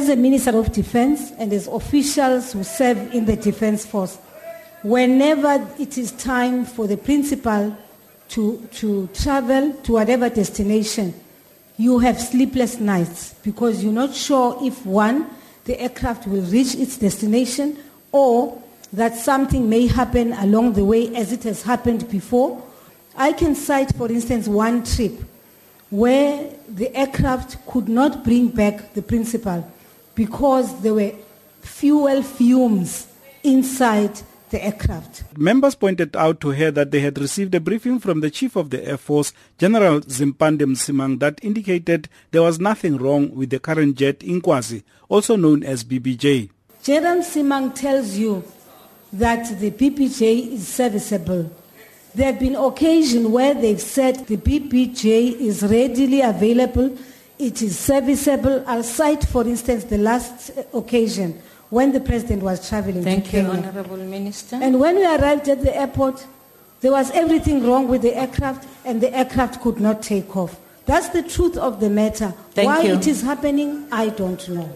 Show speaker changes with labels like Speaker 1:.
Speaker 1: as a Minister of Defense and as officials who serve in the Defense Force, whenever it is time for the principal to, to travel to whatever destination, you have sleepless nights because you're not sure if one, the aircraft will reach its destination or that something may happen along the way as it has happened before. I can cite, for instance, one trip where the aircraft could not bring back the principal because there were fuel fumes inside the aircraft.
Speaker 2: Members pointed out to her that they had received a briefing from the Chief of the Air Force, General Zimpande Msimang, that indicated there was nothing wrong with the current jet in Inkwazi, also known as BBJ.
Speaker 1: General Msimang tells you that the BBJ is serviceable. There have been occasions where they've said the BBJ is readily available, it is serviceable. I'll cite, for instance, the last uh, occasion when the president was traveling
Speaker 3: Thank
Speaker 1: to
Speaker 3: you, Honorable Minister.
Speaker 1: And when we arrived at the airport, there was everything wrong with the aircraft, and the aircraft could not take off. That's the truth of the matter.
Speaker 3: Thank
Speaker 1: Why
Speaker 3: you.
Speaker 1: it is happening, I don't know.